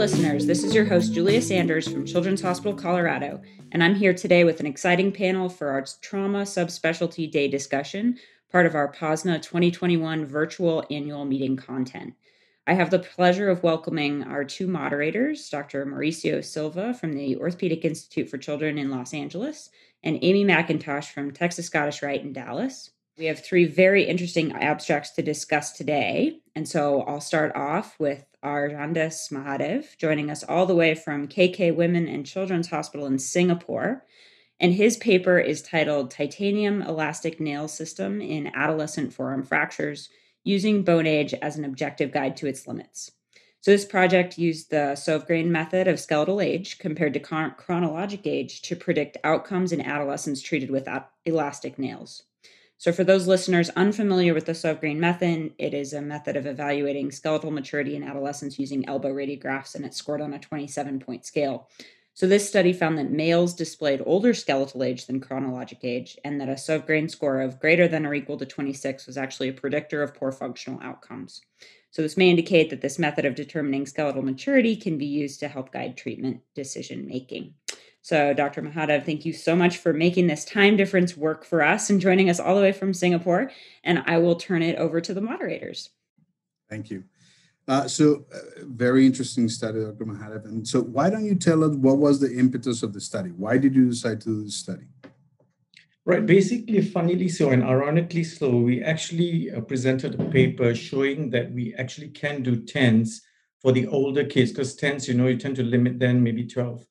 listeners. This is your host, Julia Sanders from Children's Hospital Colorado, and I'm here today with an exciting panel for our Trauma Subspecialty Day discussion, part of our POSNA 2021 virtual annual meeting content. I have the pleasure of welcoming our two moderators, Dr. Mauricio Silva from the Orthopedic Institute for Children in Los Angeles and Amy McIntosh from Texas Scottish Rite in Dallas. We have three very interesting abstracts to discuss today. And so I'll start off with Arjandas Mahadev, joining us all the way from KK Women and Children's Hospital in Singapore. And his paper is titled Titanium Elastic Nail System in Adolescent Forearm Fractures Using Bone Age as an Objective Guide to Its Limits. So, this project used the Sauvegrain method of skeletal age compared to chronologic age to predict outcomes in adolescents treated with elastic nails. So, for those listeners unfamiliar with the Sauvegrain method, it is a method of evaluating skeletal maturity in adolescents using elbow radiographs, and it's scored on a 27 point scale. So, this study found that males displayed older skeletal age than chronologic age, and that a Sauvegrain score of greater than or equal to 26 was actually a predictor of poor functional outcomes. So, this may indicate that this method of determining skeletal maturity can be used to help guide treatment decision making. So, Dr. Mahadev, thank you so much for making this time difference work for us and joining us all the way from Singapore. And I will turn it over to the moderators. Thank you. Uh, so, uh, very interesting study, Dr. Mahadev. And so, why don't you tell us what was the impetus of the study? Why did you decide to do this study? Right. Basically, funnily so and ironically so, we actually uh, presented a paper showing that we actually can do TENS for the older kids because TENS, you know, you tend to limit them maybe 12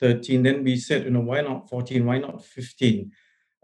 13. Then we said, you know, why not 14? Why not 15?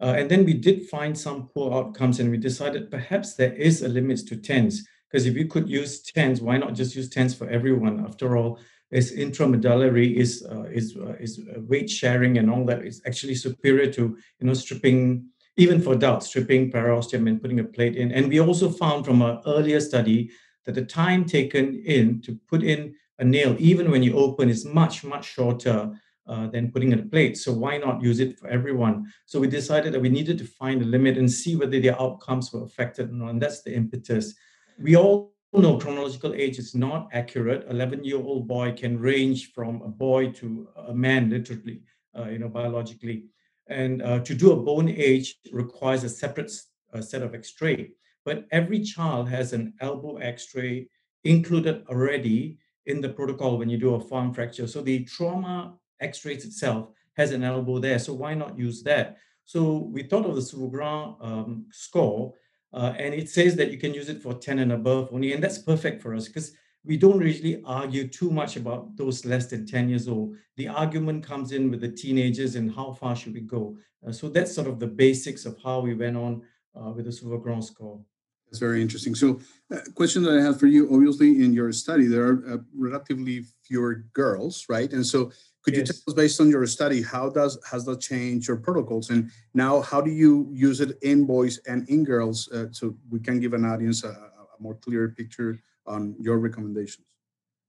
Uh, and then we did find some poor outcomes, and we decided perhaps there is a limit to TENS. Because if you could use TENS, why not just use TENS for everyone? After all, is intramedullary is uh, is uh, is uh, weight sharing and all that is actually superior to you know stripping even for adults stripping periosteum and putting a plate in. And we also found from an earlier study that the time taken in to put in a nail, even when you open, is much much shorter uh, than putting it a plate. So why not use it for everyone? So we decided that we needed to find a limit and see whether the outcomes were affected or not. And that's the impetus. We all know chronological age is not accurate. 11 year old boy can range from a boy to a man, literally, uh, you know, biologically. And uh, to do a bone age requires a separate set of X-ray. But every child has an elbow X-ray included already in the protocol when you do a forearm fracture. So the trauma X-rays itself has an elbow there. So why not use that? So we thought of the Sauvegrain um, score, uh, and it says that you can use it for 10 and above only, and that's perfect for us because we don't really argue too much about those less than 10 years old. The argument comes in with the teenagers and how far should we go. Uh, so that's sort of the basics of how we went on uh, with the Sauvegrain score. That's very interesting. So, uh, question that I have for you, obviously, in your study, there are uh, relatively fewer girls, right? And so could yes. you tell us, based on your study, how does has that changed your protocols, and now how do you use it in boys and in girls, uh, so we can give an audience a, a, more clear picture on your recommendations?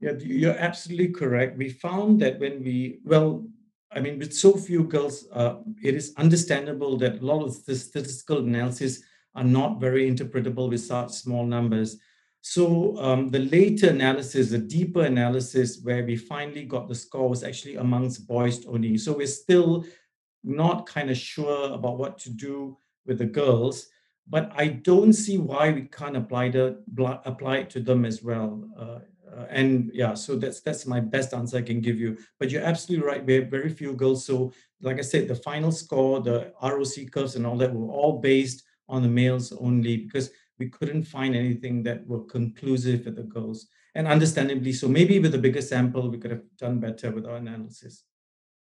Yeah, you're absolutely correct. We found that when we well, I mean, with so few girls, uh, it is understandable that a lot of the statistical analysis are not very interpretable with such small numbers. So um, the later analysis, the deeper analysis, where we finally got the score was actually amongst boys only. So we're still not kind of sure about what to do with the girls, but I don't see why we can't apply the apply it to them as well. Uh, uh, and yeah, so that's that's my best answer I can give you. But you're absolutely right. We have very few girls. So like I said, the final score, the ROC curves, and all that were all based on the males only because we couldn't find anything that were conclusive with the girls. And understandably so, maybe with a bigger sample, we could have done better with our analysis.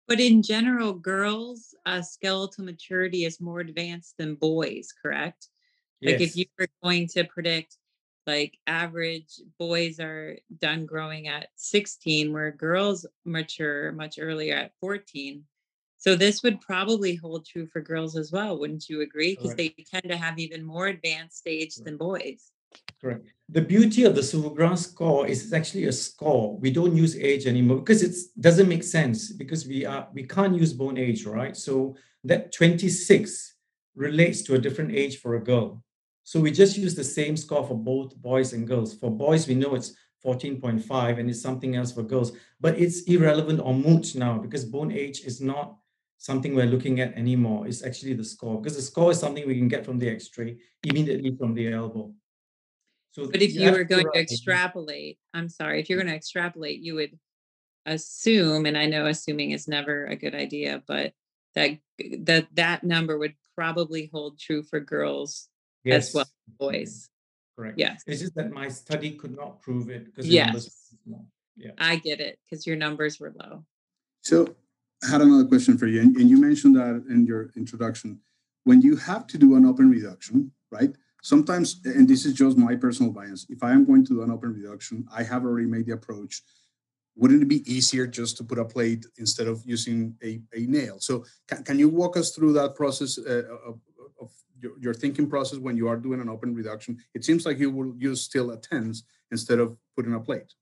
But in general, girls' uh, skeletal maturity is more advanced than boys, correct? Yes. Like if you were going to predict, like average boys are done growing at 16, where girls mature much earlier at 14. So this would probably hold true for girls as well, wouldn't you agree? Because they tend to have even more advanced stage Correct. than boys. Correct. The beauty of the Sauvegrain score is it's actually a score. We don't use age anymore because it doesn't make sense because we are we can't use bone age, right? So that 26 relates to a different age for a girl. So we just use the same score for both boys and girls. For boys, we know it's 14.5 and it's something else for girls. But it's irrelevant or moot now because bone age is not something we're looking at anymore. It's actually the score because the score is something we can get from the x-ray immediately from the elbow. So but if you were going to extrapolate, I'm sorry, if you're going to extrapolate, you would assume, and I know assuming is never a good idea, but that that that number would probably hold true for girls yes. as well as boys. Mm-hmm. Correct. Yes. It's just that my study could not prove it because yes. Yeah. I get it because your numbers were low. So Had another question for you, and, and you mentioned that in your introduction. When you have to do an open reduction, right? Sometimes, and this is just my personal bias, if I am going to do an open reduction, I have already made the approach wouldn't it be easier just to put a plate instead of using a, a nail? So can, can you walk us through that process uh, of, of your, your, thinking process when you are doing an open reduction? It seems like you will use still a TENS instead of putting a plate.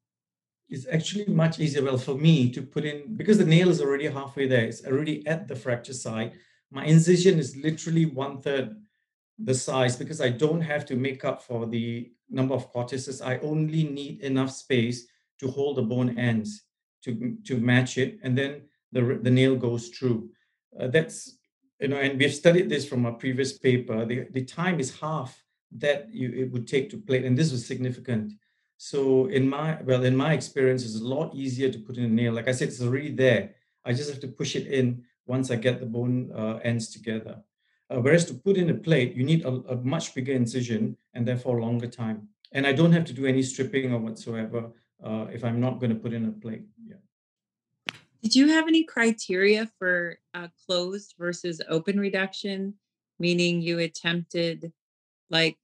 It's actually much easier, well, for me to put in, because the nail is already halfway there, it's already at the fracture site. My incision is literally one third the size because I don't have to make up for the number of cortices. I only need enough space to hold the bone ends to, to match it, and then the, the nail goes through. Uh, that's, you know, and we've studied this from a previous paper. The, the time is half that you, it would take to plate, and this was significant. So in my, well, in my experience, it's a lot easier to put in a nail. Like I said, it's already there. I just have to push it in once I get the bone uh, ends together. Uh, whereas to put in a plate, you need a, a, much bigger incision and therefore longer time. And I don't have to do any stripping or whatsoever uh, if I'm not going to put in a plate. Yeah. Did you have any criteria for uh, closed versus open reduction? Meaning you attempted like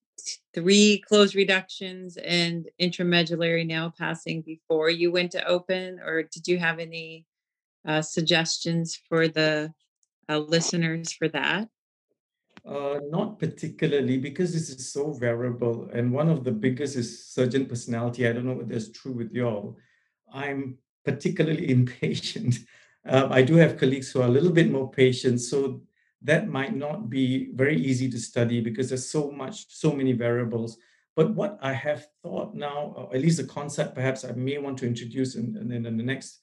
three closed reductions and intramedullary nail passing before you went to open, or did you have any uh, suggestions for the uh, listeners for that? Uh, not particularly because this is so variable. And one of the biggest is surgeon personality. I don't know whether that's true with y'all. I'm particularly impatient. Um, I do have colleagues who are a little bit more patient. So that might not be very easy to study because there's so much, so many variables. But what I have thought now, or at least a concept perhaps I may want to introduce in, in, in the next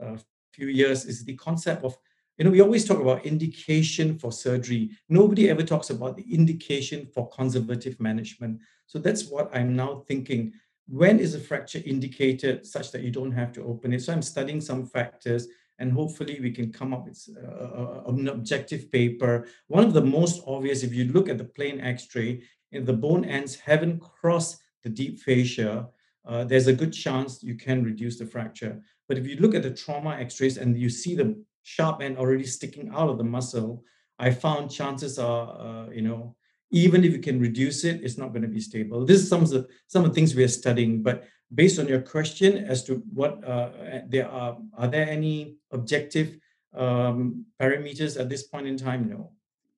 uh, few years, is the concept of you know, we always talk about indication for surgery. Nobody ever talks about the indication for conservative management. So that's what I'm now thinking. When is a fracture indicated such that you don't have to open it? So I'm studying some factors and hopefully we can come up with uh, uh, uh, an objective paper. One of the most obvious, if you look at the plain x-ray, if the bone ends haven't crossed the deep fascia, uh, there's a good chance you can reduce the fracture. But if you look at the trauma x-rays and you see the sharp end already sticking out of the muscle, I found chances are, uh, you know, even if you can reduce it, it's not going to be stable. This is some of the some of the things we are studying. But based on your question as to what uh, there are, are there any objective um, parameters at this point in time? No,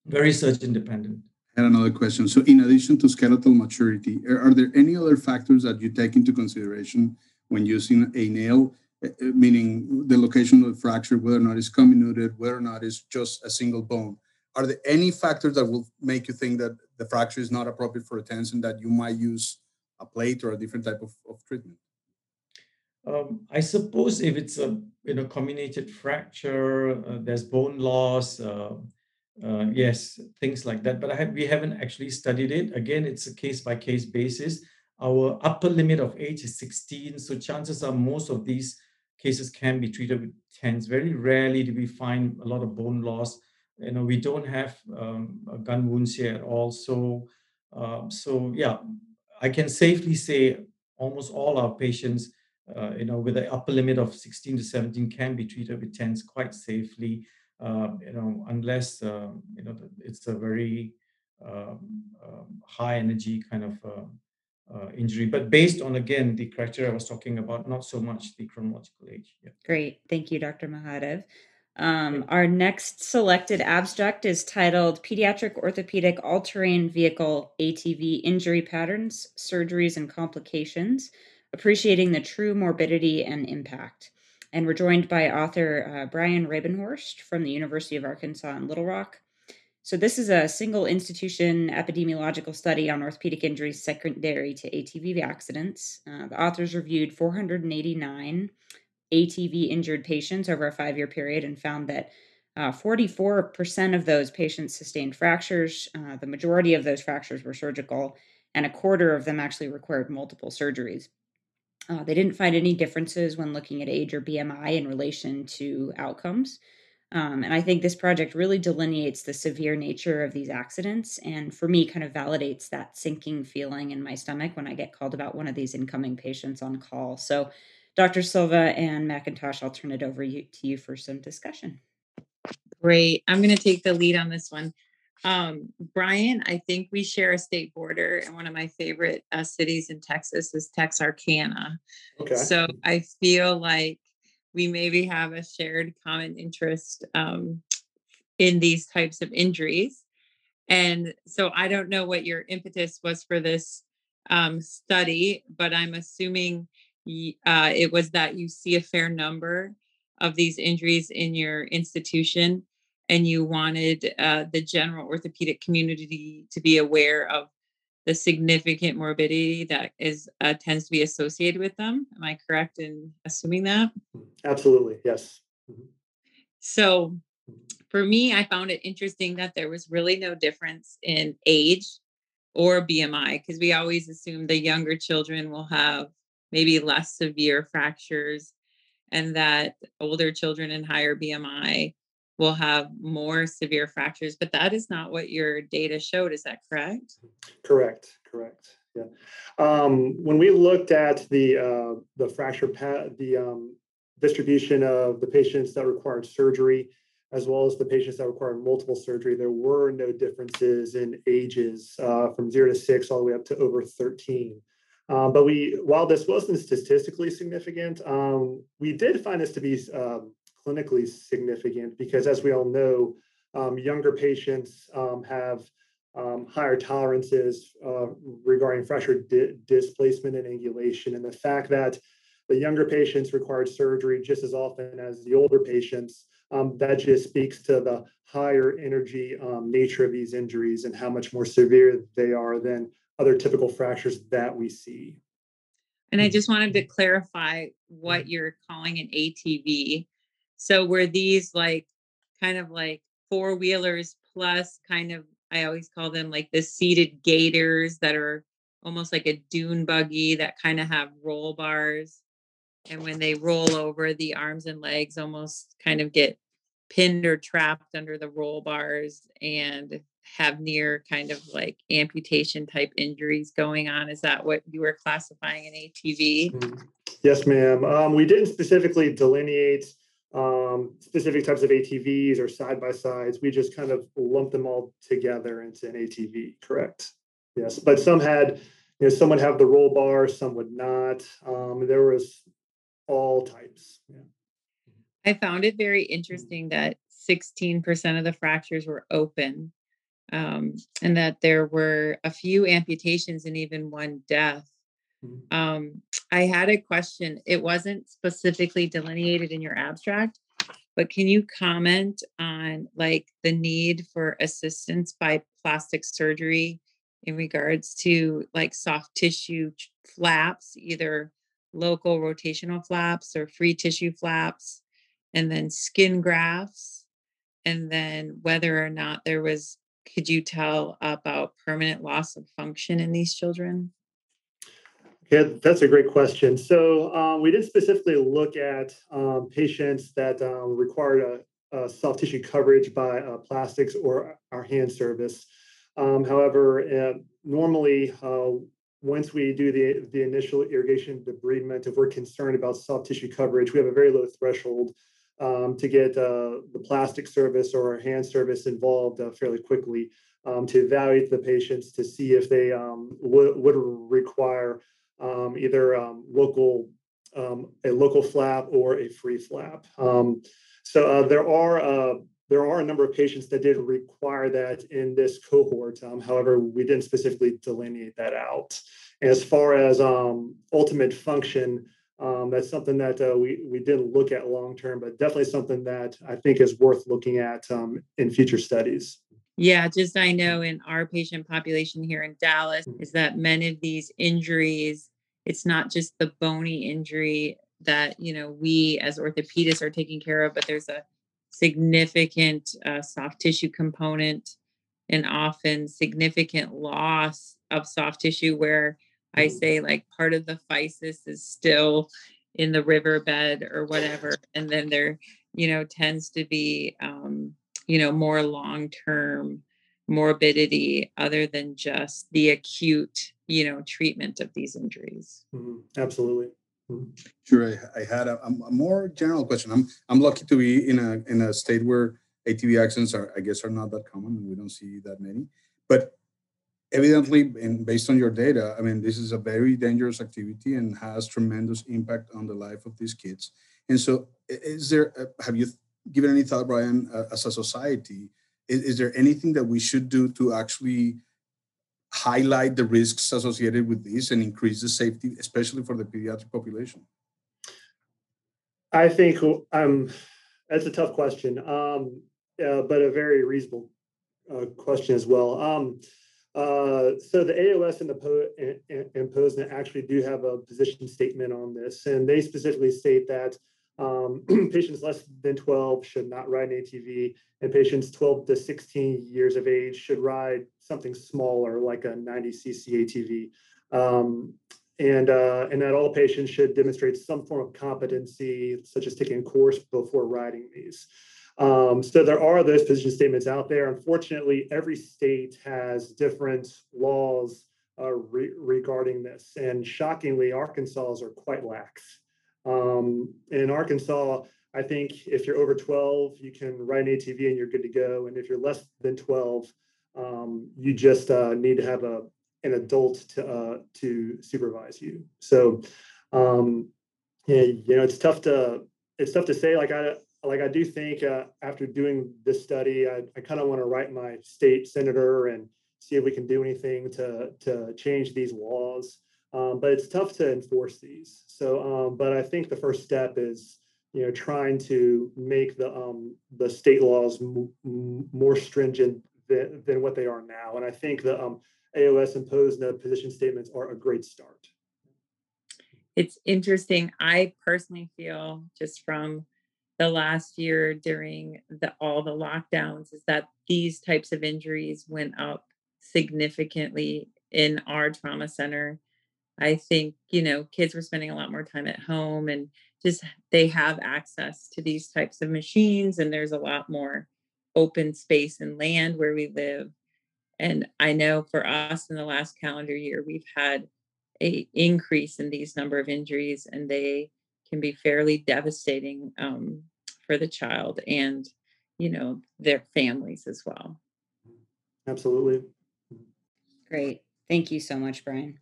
very surgeon dependent. And another question. So, in addition to skeletal maturity, are, are there any other factors that you take into consideration when using a nail? Uh, meaning the location of the fracture, whether or not it's comminuted, whether or not it's just a single bone. Are there any factors that will make you think that the fracture is not appropriate for a TENS and that you might use a plate or a different type of, of treatment? Um, I suppose if it's a you know comminuted fracture, uh, there's bone loss, uh, uh, yes, things like that. But I have, we haven't actually studied it. Again, it's a case by case basis. Our upper limit of age is 16, so chances are most of these cases can be treated with TENS. Very rarely do we find a lot of bone loss. You know, we don't have um, gun wounds here at all. So, um, so yeah, I can safely say almost all our patients, uh, you know, with an upper limit of 16 to 17 can be treated with TENS quite safely. Uh, you know, unless uh, you know it's a very um, high energy kind of uh, injury, but based on again the criteria I was talking about, not so much the chronological age. Yeah. Great, thank you, Dr. Mahadev. Um, our next selected abstract is titled Pediatric Orthopedic All Terrain Vehicle ATV Injury Patterns, Surgeries, and Complications Appreciating the True Morbidity and Impact. And we're joined by author uh, Brian Rabenhorst from the University of Arkansas in Little Rock. So, this is a single institution epidemiological study on orthopedic injuries secondary to ATV accidents. Uh, the authors reviewed 489 ATV injured patients over a five year period and found that uh, 44% of those patients sustained fractures. Uh, the majority of those fractures were surgical, and a quarter of them actually required multiple surgeries. Uh, they didn't find any differences when looking at age or BMI in relation to outcomes. Um, and I think this project really delineates the severe nature of these accidents. And for me, kind of validates that sinking feeling in my stomach when I get called about one of these incoming patients on call. So, Dr. Silva and McIntosh, I'll turn it over you, to you for some discussion. Great. I'm going to take the lead on this one. Um, Brian, I think we share a state border, and one of my favorite uh, cities in Texas is Texarkana. Okay. So I feel like we maybe have a shared common interest um, in these types of injuries. And so I don't know what your impetus was for this um, study, but I'm assuming uh, it was that you see a fair number of these injuries in your institution and you wanted uh, the general orthopedic community to be aware of the significant morbidity that is uh, tends to be associated with them. Am I correct in assuming that? Absolutely, yes. Mm-hmm. So, mm-hmm. for me, I found it interesting that there was really no difference in age or BMI because we always assume the younger children will have maybe less severe fractures and that older children and higher BMI will have more severe fractures, but that is not what your data showed. Is that correct? Correct. Correct. Yeah. Um, when we looked at the uh, the fracture pa- the um, distribution of the patients that required surgery, as well as the patients that required multiple surgery, there were no differences in ages uh, from zero to six all the way up to over 13. Um, but we, while this wasn't statistically significant, um, we did find this to be um, clinically significant because, as we all know, um, younger patients um, have um, higher tolerances uh, regarding fracture di- displacement and angulation. And the fact that the younger patients required surgery just as often as the older patients, that just speaks to the higher energy nature of these injuries and how much more severe they are than other typical fractures that we see. And I hmm. just wanted to clarify what you're calling an ATV. So were these like kind of like four wheelers plus kind of I always call them like the seated gators that are almost like a dune buggy that kind of have roll bars. And when they roll over, the arms and legs almost kind of get pinned or trapped under the roll bars and have near kind of like amputation type injuries going on. Is that what you were classifying an ATV? Mm-hmm. Yes, ma'am. Um, we didn't specifically delineate um, specific types of ATVs or side by sides. We just kind of lumped them all together into an ATV. Correct. Yes, but some had, you know, some would have the roll bar, some would not. Um, there was all types. Yeah. I found it very interesting that 16% of the fractures were open um, and that there were a few amputations and even one death. Mm-hmm. Um, I had a question. It wasn't specifically delineated in your abstract, but can you comment on like the need for assistance by plastic surgery in regards to like soft tissue flaps, either local rotational flaps or free tissue flaps, and then skin grafts, and then whether or not there was could you tell about permanent loss of function in these children? Yeah, that's a great question. So um, we did specifically look at um, patients that um, required a, a, soft tissue coverage by uh, plastics or our hand service. Um, however, uh, normally uh, once we do the, the initial irrigation debridement, if we're concerned about soft tissue coverage, we have a very low threshold um, to get uh, the plastic service or hand service involved uh, fairly quickly um, to evaluate the patients to see if they um, w- would require um, either um, local um, a local flap or a free flap. so uh, there are uh, there are a number of patients that did require that in this cohort. however, we didn't specifically delineate that out. And As far as ultimate function, um, that's something that uh, we we didn't look at long term, but definitely something that I think is worth looking at um, in future studies. Yeah, just I know in our patient population here in Dallas is that many of these injuries, it's not just the bony injury that you know we as orthopedists are taking care of, but there's a significant uh, soft tissue component and often significant loss of soft tissue where I mm. say like part of the physis is still in the riverbed or whatever, and then there, you know, tends to be um, you know, more long term morbidity other than just the acute, you know, treatment of these injuries. Mm-hmm. Absolutely. Mm-hmm. Sure. I, I had a, a, more general question. I'm I'm lucky to be in a in a state where ATV accidents are I guess are not that common. and We don't see that many, but evidently, and based on your data, I mean, this is a very dangerous activity and has tremendous impact on the life of these kids. And so, is there? Have you given any thought, Brian, uh, as a society, is, is, there anything that we should do to actually highlight the risks associated with this and increase the safety, especially for the pediatric population? I think um, that's a tough question, um, uh, but a very reasonable uh, question as well. Um, uh, so the AOS and the po- and, and POSNA actually do have a position statement on this, and they specifically state that um, patients less than 12 should not ride an ATV, and patients 12 to 16 years of age should ride something smaller, like a 90cc ATV. Um, and, uh, and that all patients should demonstrate some form of competency, such as taking a course before riding these. Um, so there are those position statements out there. Unfortunately, every state has different laws uh, re- regarding this, and shockingly, Arkansas are quite lax. Um, in Arkansas, I think if you're over 12, you can ride an ATV and you're good to go. And if you're less than 12, um, you just uh, need to have a an adult to uh, to supervise you. So, um, yeah, you know, it's tough to it's tough to say. Like I like I do think uh, after doing this study, I, I kind of want to write my state senator and see if we can do anything to to change these laws. Um, but it's tough to enforce these. So, um, but I think the first step is, you know, trying to make the um, the state laws m- m- more stringent than, than what they are now. And I think the um, AOS and POSNA position statements are a great start. It's interesting. I personally feel just from the last year during the all the lockdowns is that these types of injuries went up significantly in our trauma center I think, you know, kids were spending a lot more time at home and just they have access to these types of machines and there's a lot more open space and land where we live. And I know for us in the last calendar year, we've had a increase in these number of injuries and they can be fairly devastating um, for the child and, you know, their families as well. Absolutely. Great. Thank you so much, Brian.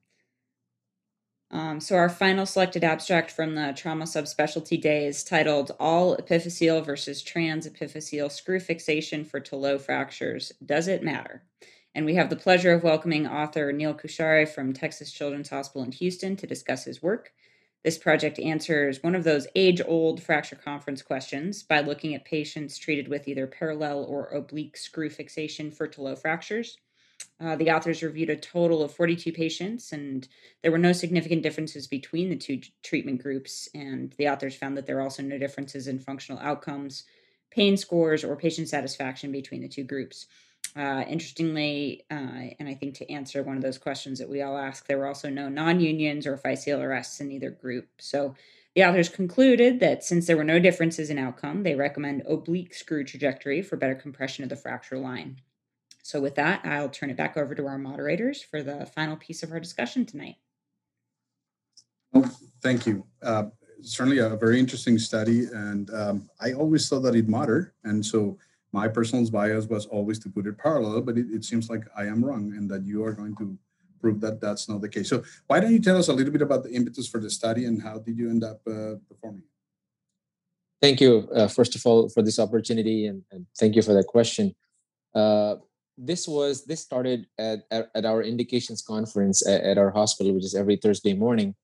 Um, so, our final selected abstract from the trauma subspecialty day is titled All Epiphyseal versus Trans Epiphyseal Screw Fixation for Tillaux Fractures Does It Matter? And we have the pleasure of welcoming author Neil Kushare from Texas Children's Hospital in Houston to discuss his work. This project answers one of those age old fracture conference questions by looking at patients treated with either parallel or oblique screw fixation for Tillaux fractures. Uh, the authors reviewed a total of 42 patients, and there were no significant differences between the two treatment groups. And the authors found that there are also no differences in functional outcomes, pain scores, or patient satisfaction between the two groups. Uh, interestingly, uh, and I think to answer one of those questions that we all ask, there were also no non unions or physeal arrests in either group. So the authors concluded that since there were no differences in outcome, they recommend oblique screw trajectory for better compression of the fracture line. So, with that, I'll turn it back over to our moderators for the final piece of our discussion tonight. Well, thank you. Uh, certainly a very interesting study, and um, I always thought that it mattered. And so, my personal bias was always to put it parallel, but it, it seems like I am wrong, and that you are going to prove that that's not the case. So, why don't you tell us a little bit about the impetus for the study and how did you end up uh, performing? Thank you, uh, first of all, for this opportunity, and, and thank you for that question. Uh, this was this started at, at, at our indications conference at, at, our hospital which is every thursday morning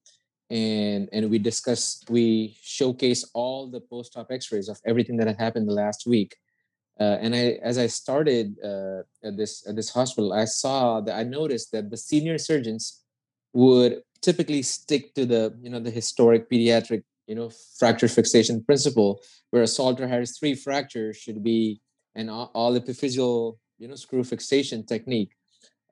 and and we discuss we showcase all the post-op x-rays of everything that had happened the last week Uh, and I, as I started uh, at this at this hospital, I saw that I noticed that the senior surgeons would typically stick to the you know the historic pediatric you know fracture fixation principle, where a Salter Harris three fracture should be an all epiphyseal you know screw fixation technique.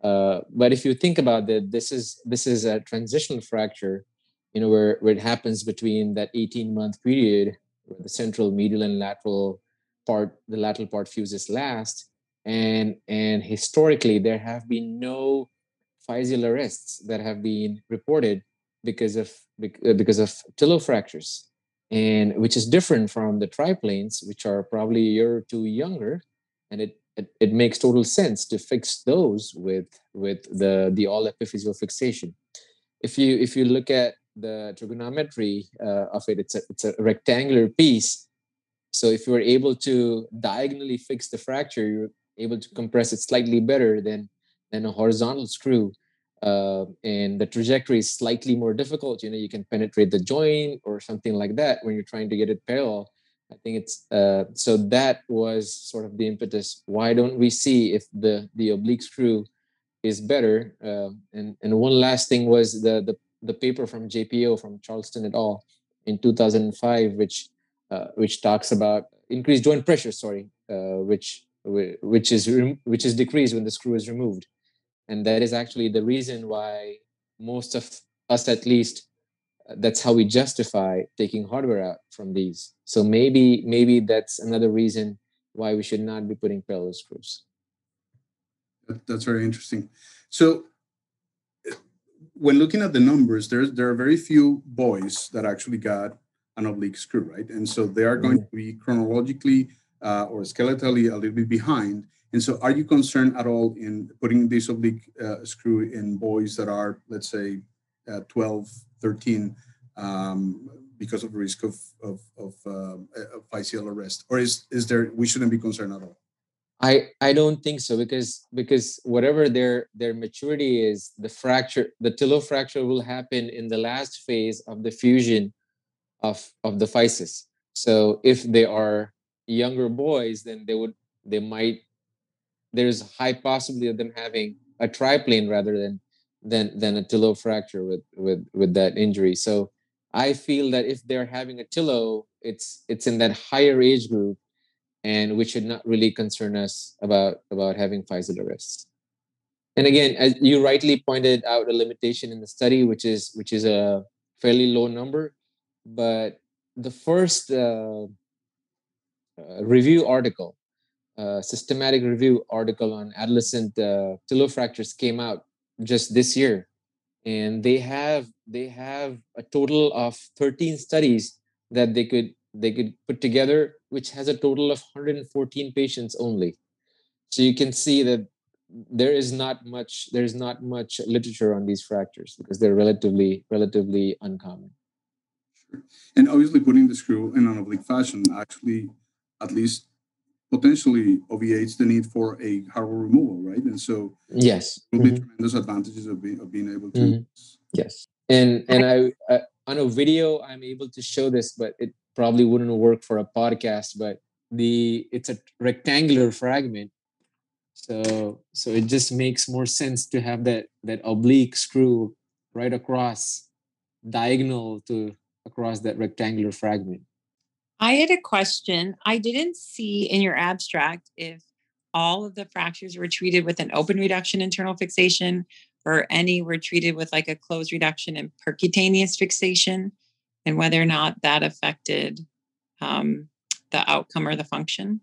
Uh, but if you think about it, this is this is a transitional fracture, you know, where, where it happens between that 18 month period where the central medial and lateral part, the lateral part fuses last. And and historically, there have been no physeal arrests that have been reported because of uh, because of Tillaux fractures, and which is different from the triplanes, which are probably a year or two younger, and it it, it makes total sense to fix those with with the the all epiphyseal fixation. If you if you look at the trigonometry uh, of it, it's a it's a rectangular piece. So if you are able to diagonally fix the fracture, you're able to compress it slightly better than than a horizontal screw. Uh, and the trajectory is slightly more difficult. You know, you can penetrate the joint or something like that when you're trying to get it parallel. I think it's uh, so that was sort of the impetus. Why don't we see if the the oblique screw is better? Uh, and and one last thing was the the the paper from JPO from Charlton et al. in 2005, which uh, which talks about increased joint pressure. Sorry, uh, which which is which is decreased when the screw is removed, and that is actually the reason why most of us, at least, that's how we justify taking hardware out from these. So maybe maybe that's another reason why we should not be putting parallel screws. That's very interesting. So when looking at the numbers, there's there are very few boys that actually got an oblique screw, right? And so they are going mm-hmm. to be chronologically uh, or skeletally a little bit behind. And so, are you concerned at all in putting this oblique uh, screw in boys that are, let's say, uh, 12, 13 um, because of the risk of of, of, uh, of physeal arrest, or is is there we shouldn't be concerned at all? I I don't think so because because whatever their their maturity is, the fracture, the Tillaux fracture will happen in the last phase of the fusion of of the physis. So if they are younger boys, then they would they might there's high possibility of them having a triplane rather than than than a Tillaux fracture with with with that injury. So I feel that if they're having a Tillaux, it's it's in that higher age group, and we should not really concern us about about having physeal arrests. And again, as you rightly pointed out, a limitation in the study, which is which is a fairly low number, but the first uh, uh, review article, uh, systematic review article on adolescent uh, Tillaux fractures came out just this year and they have they have a total of 13 studies that they could they could put together which has a total of 114 patients only so you can see that there is not much there's not much literature on these fractures because they're relatively relatively uncommon. And obviously putting the screw in an oblique fashion actually at least potentially obviates the need for a hardware removal, right? And so yes, will mm-hmm. be tremendous advantages of being of being able to. Mm-hmm. Yes, and and I, I on a video I'm able to show this, but it probably wouldn't work for a podcast. But the it's a rectangular fragment, so so it just makes more sense to have that that oblique screw right across diagonal to across that rectangular fragment. I had a question. I didn't see in your abstract if all of the fractures were treated with an open reduction internal fixation or any were treated with like a closed reduction and percutaneous fixation and whether or not that affected um, the outcome or the function.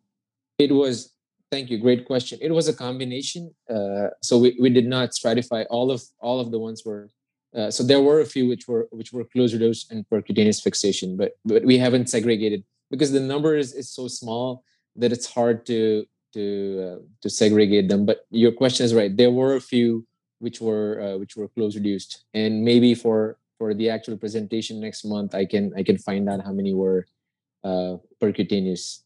It was, thank you, great question. It was a combination. Uh, so we, we did not stratify all of all of the ones were uh, so there were a few which were which were closed reduced and percutaneous fixation, but but we haven't segregated because the number is, is so small that it's hard to to uh, to segregate them. But your question is right. There were a few which were uh, which were closed reduced, and maybe for for the actual presentation next month, I can I can find out how many were uh, percutaneous.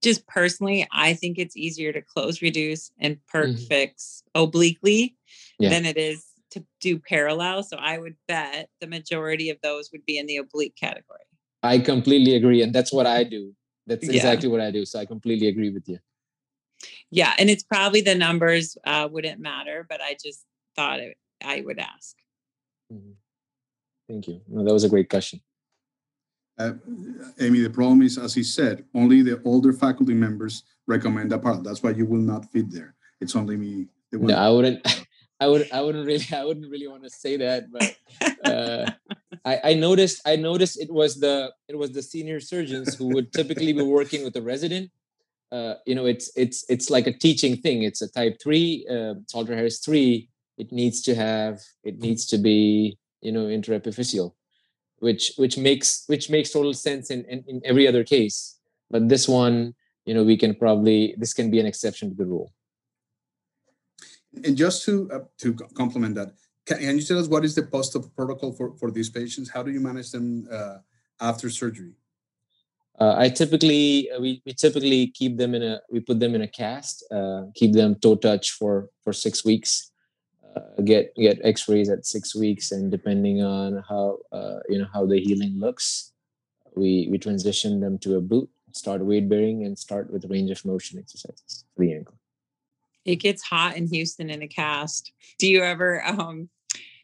Just personally, I think it's easier to close reduce and perk mm-hmm. fix obliquely yeah. than it is to do parallel. So I would bet the majority of those would be in the oblique category. I completely agree. And that's what I do. That's exactly yeah. what I do. So I completely agree with you. Yeah, and it's probably the numbers uh, wouldn't matter, but I just thought it, I would ask. Mm-hmm. Thank you. No, that was a great question. Uh, Amy, the problem is, as he said, only the older faculty members recommend that part. That's why you will not fit there. It's only me. No, I wouldn't. I would. I wouldn't really. I wouldn't really want to say that, but uh, I, I noticed. I noticed it was the it was the senior surgeons who would typically be working with the resident. Uh, you know, it's it's it's like a teaching thing. It's a type three, uh, Salter Harris three. It needs to have. It needs to be you know intraepiphyseal which which makes which makes total sense in, in, in every other case but this one you know we can probably this can be an exception to the rule and just to uh, to complement that can you tell us what is the post-op protocol for for these patients? How do you manage them uh, after surgery? Uh, I typically uh, we, we typically keep them in a we put them in a cast, uh, keep them toe touch for for six weeks, uh, get get x-rays at six weeks and depending on how you know how the healing looks we we transition them to a boot start weight bearing and start with range of motion exercises for the ankle it gets hot in houston in a cast do you ever um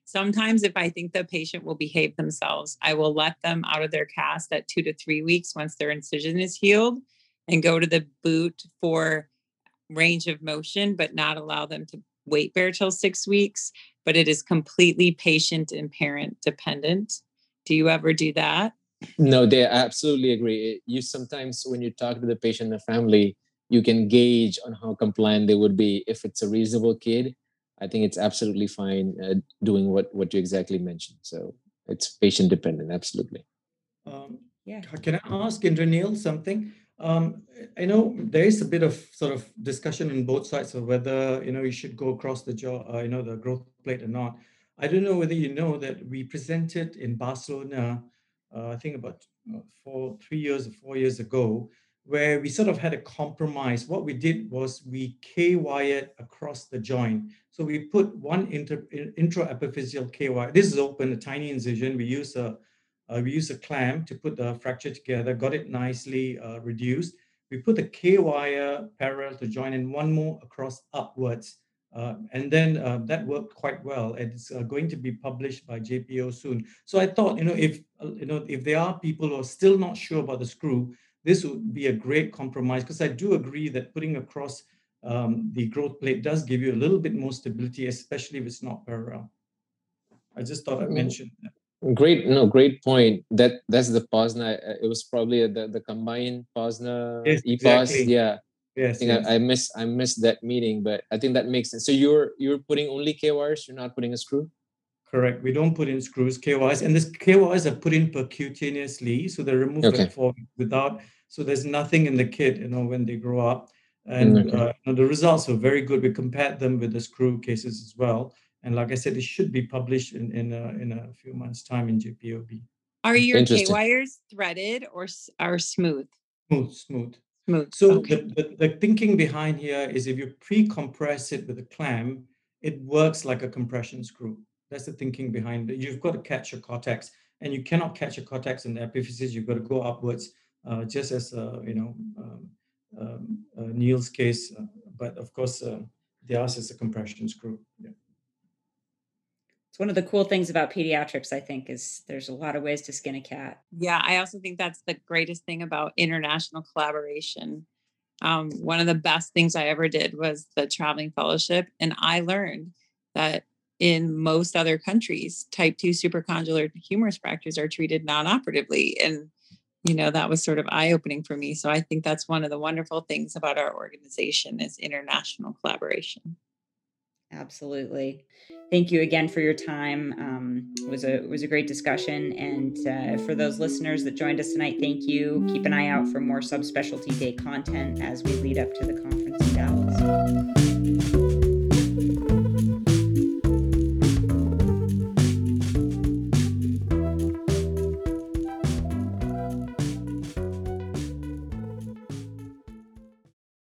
sometimes if i think the patient will behave themselves i will let them out of their cast at two to three weeks once their incision is healed and go to the boot for range of motion but not allow them to weight bear till six weeks, but it is completely patient and parent dependent. Do you ever do that? No, they absolutely agree. You sometimes, when you talk to the patient and the family, you can gauge on how compliant they would be. If it's a reasonable kid, I think it's absolutely fine uh, doing what what you exactly mentioned. So it's patient dependent, absolutely. Um, yeah. Can I ask Indranil something? Um, I know there is a bit of sort of discussion on both sides of whether you know you should go across the jaw, uh, you know, the growth plate or not. I don't know whether you know that we presented in Barcelona, uh, I think about uh, four, three years or four years ago, where we sort of had a compromise. What we did was we K-wired across the joint. So we put one inter, intraepiphyseal K-wire. This is open, a tiny incision. We use a uh, we use a clamp to put the fracture together, got it nicely uh, reduced. We put the K wire parallel to join and one more across upwards. Uh, and then uh, that worked quite well. It's uh, going to be published by JPO soon. So I thought, you know, if uh, you know, if there are people who are still not sure about the screw, this would be a great compromise because I do agree that putting across um, the growth plate does give you a little bit more stability, especially if it's not parallel. I just thought I'd mm. mention that. Great, no, great point. That that's the POSNA. Uh, it was probably the the combined POSNA yes, EPOS. Exactly. Yeah. Yes, I think yes. I, I missed I missed that meeting, but I think that makes sense. So you're you're putting only K wires. You're not putting a screw. Correct. We don't put in screws K wires, and this K wires are put in percutaneously, so they're removed okay. without. So there's nothing in the kit, you know, when they grow up, and okay. uh, you know, the results are very good. We compared them with the screw cases as well. And like I said, it should be published in in a, in a few months' time in JPOB. Are your K wires threaded or are smooth? Smooth, smooth. Smooth. So okay. the, the, the thinking behind here is if you pre-compress it with a clamp, it works like a compression screw. That's the thinking behind it. You've got to catch your cortex, and you cannot catch your cortex in the epiphysis. You've got to go upwards, uh, just as uh, you know um, um, uh, Neil's case. Uh, but of course, uh, theirs is a compression screw. Yeah it's one of the cool things about pediatrics i think is there's a lot of ways to skin a cat yeah i also think that's the greatest thing about international collaboration um, one of the best things i ever did was the traveling fellowship and i learned that in most other countries type 2 supracondylar humerus fractures are treated non-operatively and you know that was sort of eye-opening for me so i think that's one of the wonderful things about our organization is international collaboration Absolutely. Thank you again for your time. Um, it was a it was a great discussion, and uh, for those listeners that joined us tonight, thank you. Keep an eye out for more subspecialty day content as we lead up to the conference in Dallas.